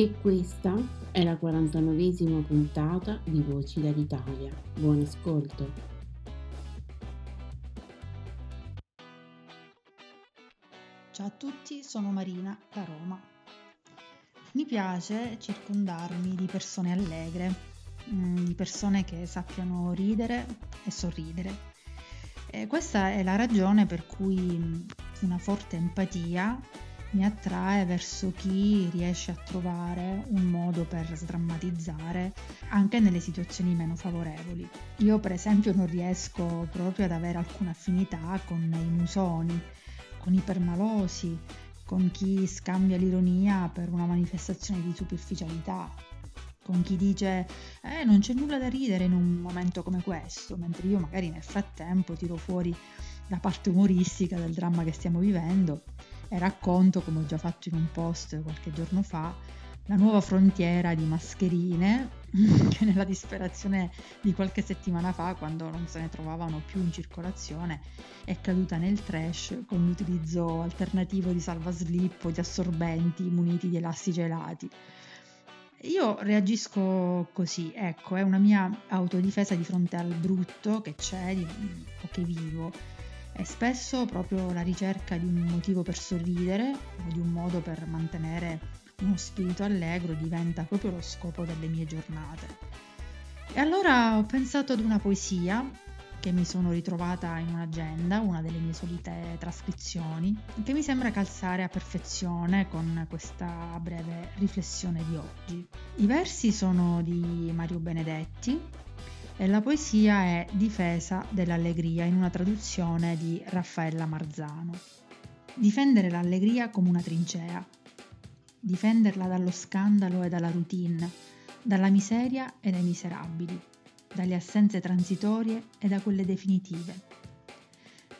E questa è la 49esima puntata di Voci dall'Italia. Buon ascolto. Ciao a tutti, sono Marina da Roma. Mi piace circondarmi di persone allegre, mm, di persone che sappiano ridere e sorridere. E questa è la ragione per cui mm, una forte empatia mi attrae verso chi riesce a trovare un modo per sdrammatizzare anche nelle situazioni meno favorevoli. Io per esempio non riesco proprio ad avere alcuna affinità con i musoni, con i permalosi, con chi scambia l'ironia per una manifestazione di superficialità, con chi dice eh non c'è nulla da ridere in un momento come questo, mentre io magari nel frattempo tiro fuori la parte umoristica del dramma che stiamo vivendo e racconto, come ho già fatto in un post qualche giorno fa, la nuova frontiera di mascherine che nella disperazione di qualche settimana fa, quando non se ne trovavano più in circolazione, è caduta nel trash con l'utilizzo alternativo di salvaslip o di assorbenti muniti di elastici gelati. Io reagisco così, ecco, è una mia autodifesa di fronte al brutto che c'è o che vivo e spesso proprio la ricerca di un motivo per sorridere o di un modo per mantenere uno spirito allegro diventa proprio lo scopo delle mie giornate. E allora ho pensato ad una poesia che mi sono ritrovata in un'agenda, una delle mie solite trascrizioni, che mi sembra calzare a perfezione con questa breve riflessione di oggi. I versi sono di Mario Benedetti e la poesia è Difesa dell'allegria in una traduzione di Raffaella Marzano. Difendere l'allegria come una trincea, difenderla dallo scandalo e dalla routine, dalla miseria e dai miserabili, dalle assenze transitorie e da quelle definitive.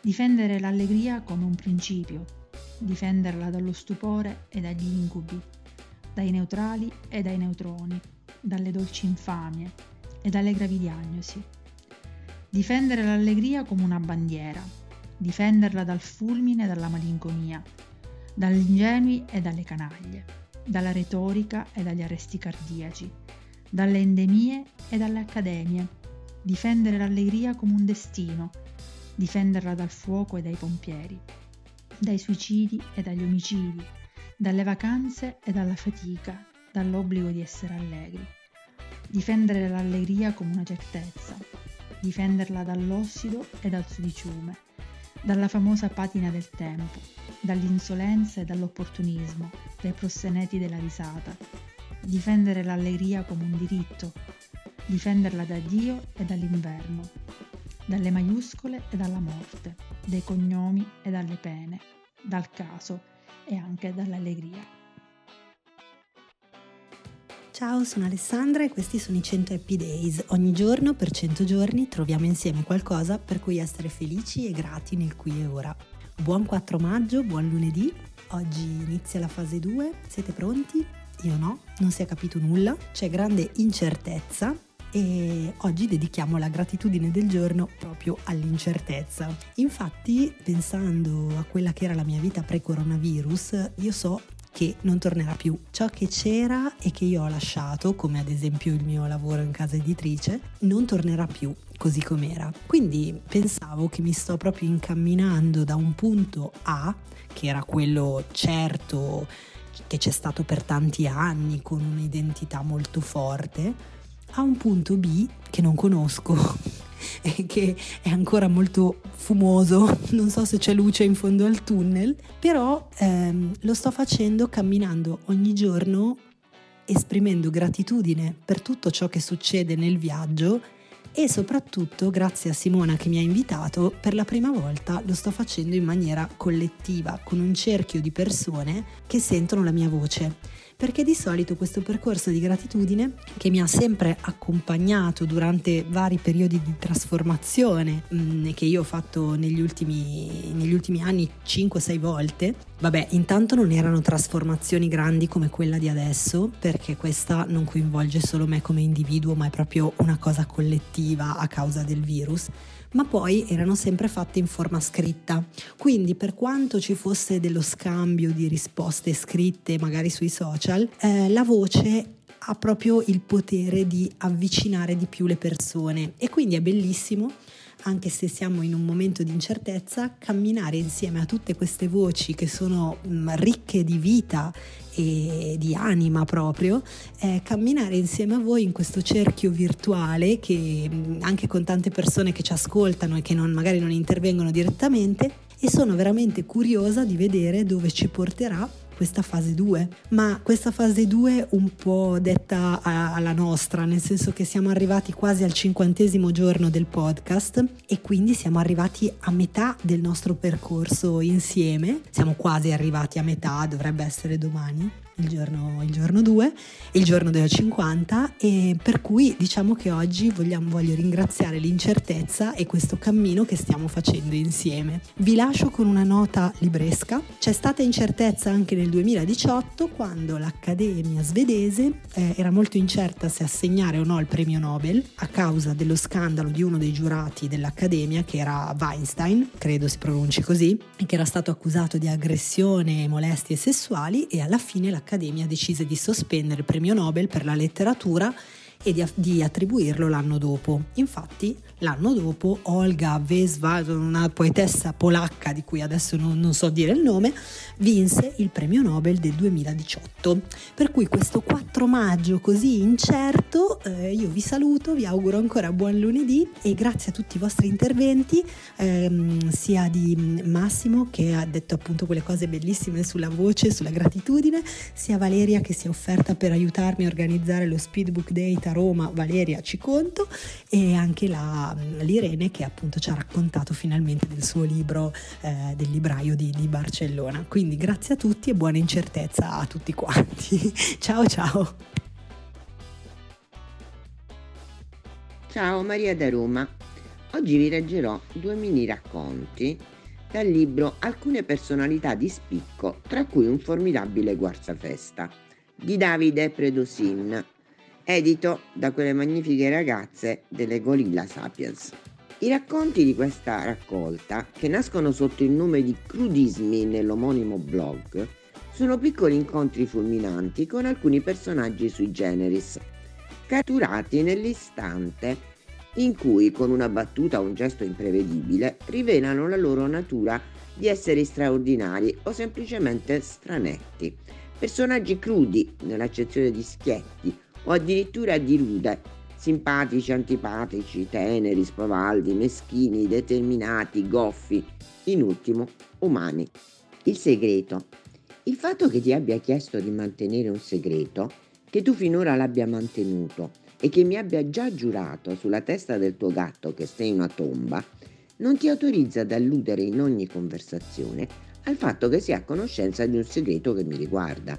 Difendere l'allegria come un principio, difenderla dallo stupore e dagli incubi, dai neutrali e dai neutroni, dalle dolci infamie, e dalle gravi diagnosi. Difendere l'allegria come una bandiera, difenderla dal fulmine e dalla malinconia, dagli ingenui e dalle canaglie, dalla retorica e dagli arresti cardiaci, dalle endemie e dalle accademie, difendere l'allegria come un destino, difenderla dal fuoco e dai pompieri, dai suicidi e dagli omicidi, dalle vacanze e dalla fatica, dall'obbligo di essere allegri difendere l'allegria come una certezza, difenderla dall'ossido e dal sudiciume, dalla famosa patina del tempo, dall'insolenza e dall'opportunismo, dai prosseneti della risata, difendere l'allegria come un diritto, difenderla da Dio e dall'inverno, dalle maiuscole e dalla morte, dai cognomi e dalle pene, dal caso e anche dall'allegria. Ciao, sono Alessandra e questi sono i 100 Happy Days. Ogni giorno, per 100 giorni, troviamo insieme qualcosa per cui essere felici e grati nel qui e ora. Buon 4 maggio, buon lunedì. Oggi inizia la fase 2. Siete pronti? Io no, non si è capito nulla. C'è grande incertezza e oggi dedichiamo la gratitudine del giorno proprio all'incertezza. Infatti, pensando a quella che era la mia vita pre-coronavirus, io so che non tornerà più. Ciò che c'era e che io ho lasciato, come ad esempio il mio lavoro in casa editrice, non tornerà più così com'era. Quindi pensavo che mi sto proprio incamminando da un punto A, che era quello certo che c'è stato per tanti anni, con un'identità molto forte, a un punto B che non conosco che è ancora molto fumoso, non so se c'è luce in fondo al tunnel, però ehm, lo sto facendo camminando ogni giorno esprimendo gratitudine per tutto ciò che succede nel viaggio e soprattutto grazie a Simona che mi ha invitato per la prima volta lo sto facendo in maniera collettiva con un cerchio di persone che sentono la mia voce perché di solito questo percorso di gratitudine che mi ha sempre accompagnato durante vari periodi di trasformazione mh, mm, che io ho fatto negli ultimi, negli ultimi anni 5-6 volte, vabbè intanto non erano trasformazioni grandi come quella di adesso perché questa non coinvolge solo me come individuo ma è proprio una cosa collettiva a causa del virus ma poi erano sempre fatte in forma scritta. Quindi per quanto ci fosse dello scambio di risposte scritte magari sui social, eh, la voce ha proprio il potere di avvicinare di più le persone e quindi è bellissimo anche se siamo in un momento di incertezza, camminare insieme a tutte queste voci che sono mm, ricche di vita e di anima proprio, eh, camminare insieme a voi in questo cerchio virtuale che mm, anche con tante persone che ci ascoltano e che non, magari non intervengono direttamente e sono veramente curiosa di vedere dove ci porterà questa fase 2, ma questa fase 2 un po' detta alla nostra, nel senso che siamo arrivati quasi al cinquantesimo giorno del podcast e quindi siamo arrivati a metà del nostro percorso insieme, siamo quasi arrivati a metà, dovrebbe essere domani il giorno, il giorno 2, il giorno della 50 e per cui diciamo che oggi vogliamo, voglio ringraziare l'incertezza e questo cammino che stiamo facendo insieme. Vi lascio con una nota libresca. C'è stata incertezza anche nel 2018 quando l'Accademia svedese eh, era molto incerta se assegnare o no il premio Nobel a causa dello scandalo di uno dei giurati dell'Accademia che era Weinstein, credo si pronunci così, che era stato accusato di aggressione e molestie sessuali e alla fine l'Accademia l'Accademia decise di sospendere il premio Nobel per la letteratura e di, di attribuirlo l'anno dopo. Infatti, l'anno dopo Olga Vesva, una poetessa polacca di cui adesso non, non, so dire il nome, vinse il premio Nobel del 2018. Per cui questo 4 maggio così incerto, eh, io vi saluto, vi auguro ancora buon lunedì e grazie a tutti i vostri interventi, ehm, sia di Massimo che ha detto appunto quelle cose bellissime sulla voce, sulla gratitudine, sia Valeria che si è offerta per aiutarmi a organizzare lo Speedbook Date a Roma, Valeria ci conto, e anche la, l'Irene che appunto ci ha raccontato finalmente del suo libro, eh, del libraio di, di Barcellona. Quindi grazie a tutti e buona incertezza a tutti quanti. ciao ciao! Ciao Maria da Roma. Oggi vi leggerò due mini racconti dal libro Alcune personalità di spicco, tra cui un formidabile guarzafesta di Davide Predosin, edito da quelle magnifiche ragazze delle Gorilla Sapiens. I racconti di questa raccolta, che nascono sotto il nome di Crudismi nell'omonimo blog, sono piccoli incontri fulminanti con alcuni personaggi sui generis, catturati nell'istante in cui con una battuta o un gesto imprevedibile rivelano la loro natura di esseri straordinari o semplicemente stranetti, personaggi crudi nell'accezione di schietti o addirittura di rude, simpatici, antipatici, teneri, spavaldi, meschini, determinati, goffi, in ultimo umani. Il segreto. Il fatto che ti abbia chiesto di mantenere un segreto, che tu finora l'abbia mantenuto e che mi abbia già giurato sulla testa del tuo gatto che sei una tomba, non ti autorizza ad alludere in ogni conversazione al fatto che sia a conoscenza di un segreto che mi riguarda.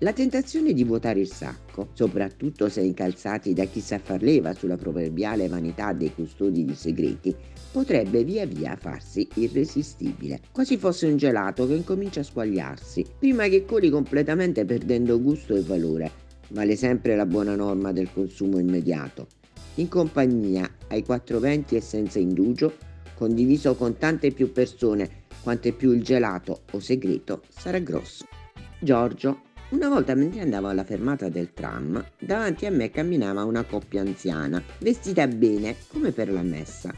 La tentazione di vuotare il sacco, soprattutto se incalzati da chi sa far leva sulla proverbiale vanità dei custodi di segreti, potrebbe via via farsi irresistibile, quasi fosse un gelato che incomincia a squagliarsi, prima che coli completamente perdendo gusto e valore. Vale sempre la buona norma del consumo immediato. In compagnia, ai quattro venti e senza indugio, condiviso con tante più persone quante più il gelato o segreto sarà grosso. Giorgio. Una volta mentre andavo alla fermata del tram, davanti a me camminava una coppia anziana, vestita bene, come per la messa.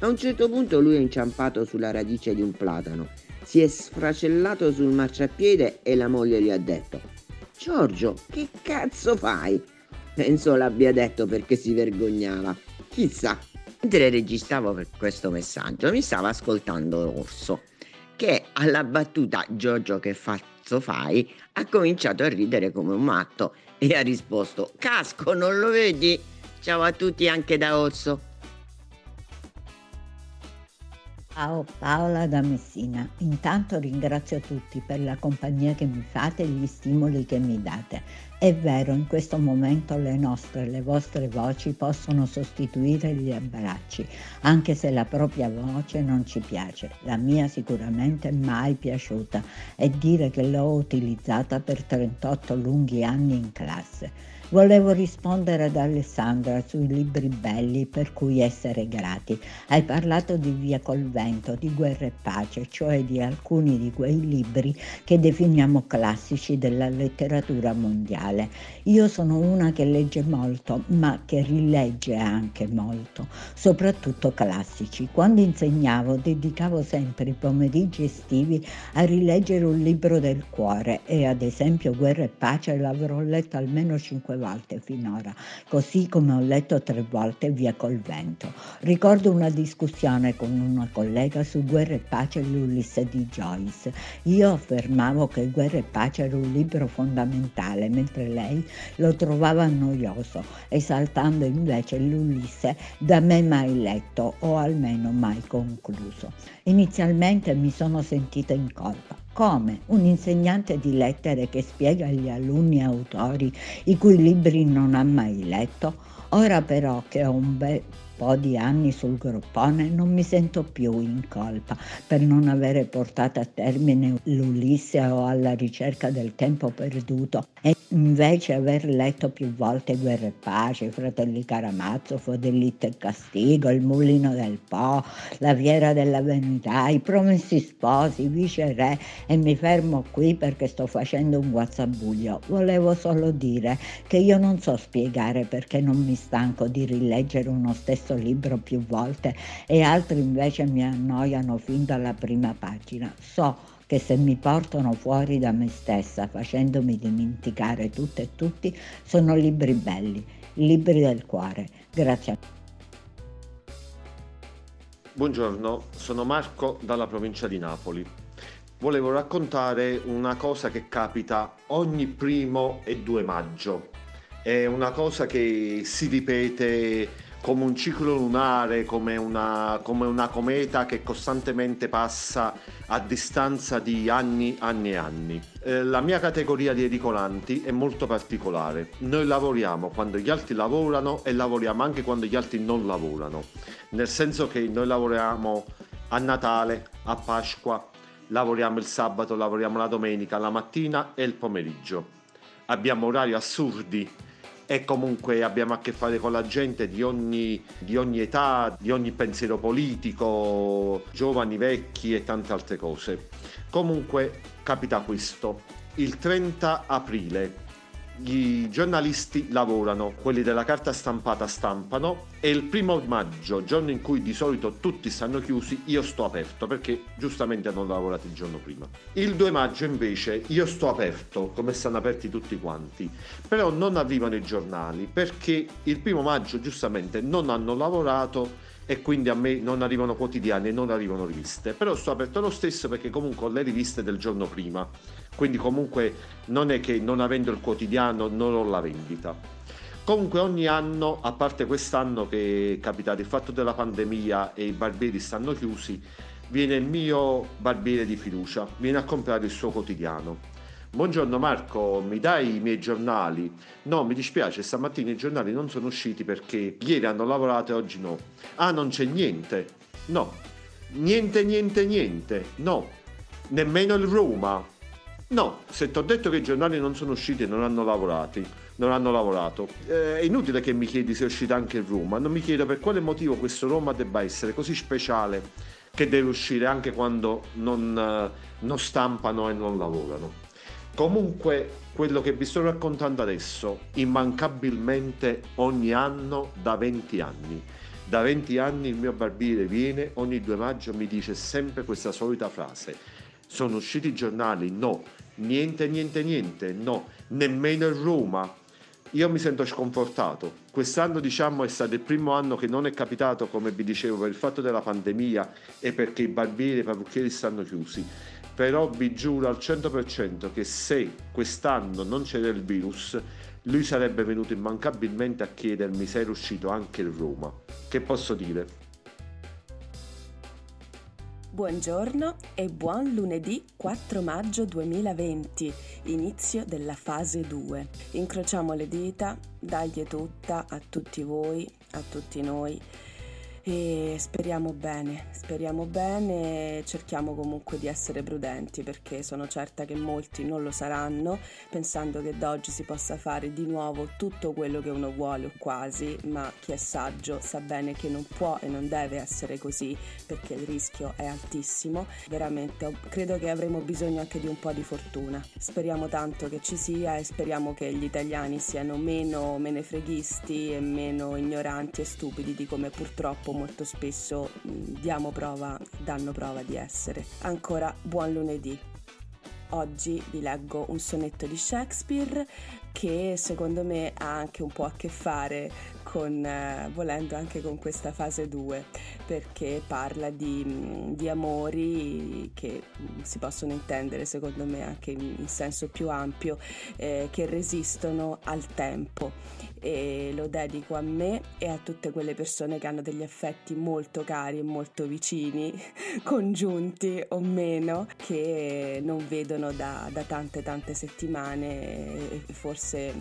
A un certo punto lui è inciampato sulla radice di un platano, si è sfracellato sul marciapiede e la moglie gli ha detto Giorgio, che cazzo fai? Penso l'abbia detto perché si vergognava. Chissà. Mentre registravo per questo messaggio mi stava ascoltando Orso, che alla battuta Giorgio che cazzo fai ha cominciato a ridere come un matto e ha risposto Casco, non lo vedi? Ciao a tutti anche da Orso. Ciao Paola da Messina, intanto ringrazio tutti per la compagnia che mi fate e gli stimoli che mi date. È vero, in questo momento le nostre le vostre voci possono sostituire gli abbracci, anche se la propria voce non ci piace. La mia sicuramente mai piaciuta e dire che l'ho utilizzata per 38 lunghi anni in classe. Volevo rispondere ad Alessandra sui libri belli per cui essere grati. Hai parlato di Via col vento, di Guerra e pace, cioè di alcuni di quei libri che definiamo classici della letteratura mondiale. Io sono una che legge molto, ma che rilegge anche molto, soprattutto classici. Quando insegnavo dedicavo sempre i pomeriggi estivi a rileggere un libro del cuore e ad esempio Guerra e pace l'avrò letto almeno cinque volte volte finora, così come ho letto tre volte Via col vento. Ricordo una discussione con una collega su Guerra e pace e l'Ulisse di Joyce. Io affermavo che Guerra e pace era un libro fondamentale, mentre lei lo trovava noioso, esaltando invece l'Ulisse da me mai letto o almeno mai concluso. Inizialmente mi sono sentita in colpa come un insegnante di lettere che spiega agli alunni autori i cui libri non ha mai letto, ora però che ho un bel po' di anni sul groppone non mi sento più in colpa per non avere portato a termine l'Ulisse o alla ricerca del tempo perduto e invece aver letto più volte Guerra e Pace, Fratelli Caramazzo, Fodelitto e Castigo, Il Mulino del Po, La Fiera della Verità, I Promessi Sposi, Vice Re e mi fermo qui perché sto facendo un guazzabuglio. Volevo solo dire che io non so spiegare perché non mi stanco di rileggere uno stesso libro più volte e altri invece mi annoiano fin dalla prima pagina. So che se mi portano fuori da me stessa facendomi dimenticare tutto e tutti, sono libri belli, libri del cuore. Grazie Buongiorno, sono Marco dalla provincia di Napoli. Volevo raccontare una cosa che capita ogni primo e 2 maggio. È una cosa che si ripete come un ciclo lunare, come una, come una cometa che costantemente passa a distanza di anni, anni e anni. Eh, la mia categoria di edicolanti è molto particolare. Noi lavoriamo quando gli altri lavorano e lavoriamo anche quando gli altri non lavorano. Nel senso che noi lavoriamo a Natale, a Pasqua, lavoriamo il sabato, lavoriamo la domenica, la mattina e il pomeriggio. Abbiamo orari assurdi e comunque abbiamo a che fare con la gente di ogni, di ogni età, di ogni pensiero politico, giovani, vecchi e tante altre cose. Comunque capita questo. Il 30 aprile i giornalisti lavorano, quelli della carta stampata stampano e il primo maggio, giorno in cui di solito tutti stanno chiusi, io sto aperto perché giustamente hanno lavorato il giorno prima. Il 2 maggio invece io sto aperto, come stanno aperti tutti quanti, però non arrivano i giornali perché il primo maggio giustamente non hanno lavorato e quindi a me non arrivano quotidiani e non arrivano riviste, però sto aperto lo stesso perché comunque ho le riviste del giorno prima, quindi comunque non è che non avendo il quotidiano non ho la vendita. Comunque ogni anno, a parte quest'anno che è capitato il fatto della pandemia e i barbieri stanno chiusi, viene il mio barbiere di fiducia, viene a comprare il suo quotidiano Buongiorno Marco, mi dai i miei giornali? No, mi dispiace, stamattina i giornali non sono usciti perché ieri hanno lavorato e oggi no. Ah, non c'è niente? No. Niente, niente, niente? No. Nemmeno il Roma? No, se ti ho detto che i giornali non sono usciti e non hanno lavorati, non hanno lavorato. Eh, è inutile che mi chiedi se è uscito anche il Roma, non mi chiedo per quale motivo questo Roma debba essere così speciale che deve uscire anche quando non, eh, non stampano e non lavorano. Comunque, quello che vi sto raccontando adesso, immancabilmente ogni anno da 20 anni. Da 20 anni il mio barbiere viene, ogni 2 maggio mi dice sempre questa solita frase. Sono usciti i giornali? No. Niente, niente, niente, no. Nemmeno in Roma. Io mi sento sconfortato. Quest'anno diciamo è stato il primo anno che non è capitato, come vi dicevo, per il fatto della pandemia e perché i barbieri e i parrucchieri stanno chiusi però vi giuro al 100% che se quest'anno non c'era il virus, lui sarebbe venuto immancabilmente a chiedermi se ero uscito anche in Roma. Che posso dire? Buongiorno e buon lunedì 4 maggio 2020, inizio della fase 2. Incrociamo le dita, dagli tutta a tutti voi, a tutti noi e speriamo bene, speriamo bene, cerchiamo comunque di essere prudenti perché sono certa che molti non lo saranno, pensando che da oggi si possa fare di nuovo tutto quello che uno vuole o quasi, ma chi è saggio sa bene che non può e non deve essere così perché il rischio è altissimo. Veramente credo che avremo bisogno anche di un po' di fortuna. Speriamo tanto che ci sia e speriamo che gli italiani siano meno menefreghisti e meno ignoranti e stupidi di come purtroppo molto spesso diamo prova, danno prova di essere. Ancora buon lunedì. Oggi vi leggo un sonetto di Shakespeare che secondo me ha anche un po' a che fare con, eh, volendo anche con questa fase 2, perché parla di, mm, di, amori che mm, si possono intendere secondo me anche in, in senso più ampio, eh, che resistono al tempo e lo dedico a me e a tutte quelle persone che hanno degli affetti molto cari e molto vicini, congiunti o meno, che non vedono da, da tante tante settimane e forse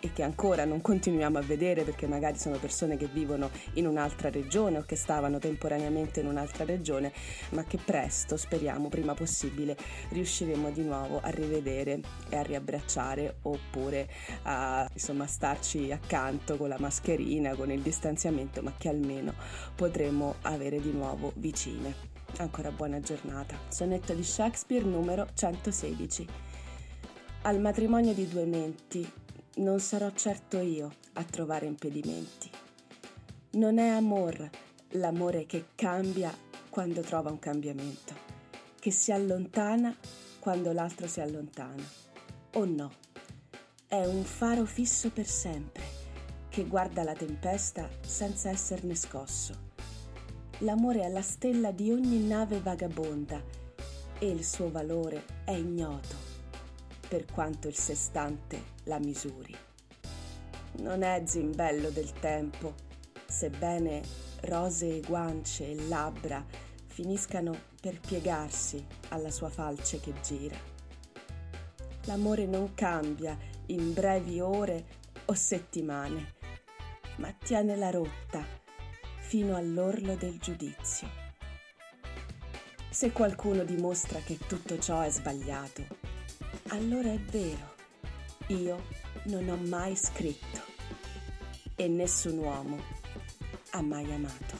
e che ancora non continuiamo a vedere perché magari sono persone che vivono in un'altra regione o che stavano temporaneamente in un'altra regione, ma che presto, speriamo, prima possibile, riusciremo di nuovo a rivedere e a riabbracciare oppure a insomma starci accanto con la mascherina, con il distanziamento, ma che almeno potremo avere di nuovo vicine. Ancora buona giornata. Sonetto di Shakespeare numero 116. Al matrimonio di due menti non sarò certo io a trovare impedimenti. Non è amor l'amore che cambia quando trova un cambiamento, che si allontana quando l'altro si allontana. O no, è un faro fisso per sempre, che guarda la tempesta senza esserne scosso. L'amore è la stella di ogni nave vagabonda e il suo valore è ignoto per quanto il sestante la misuri. Non è zimbello del tempo, sebbene rosee guance e labbra finiscano per piegarsi alla sua falce che gira. L'amore non cambia in brevi ore o settimane, ma tiene la rotta fino all'orlo del giudizio. Se qualcuno dimostra che tutto ciò è sbagliato, allora è vero io non ho mai scritto e nessun uomo ha mai amato.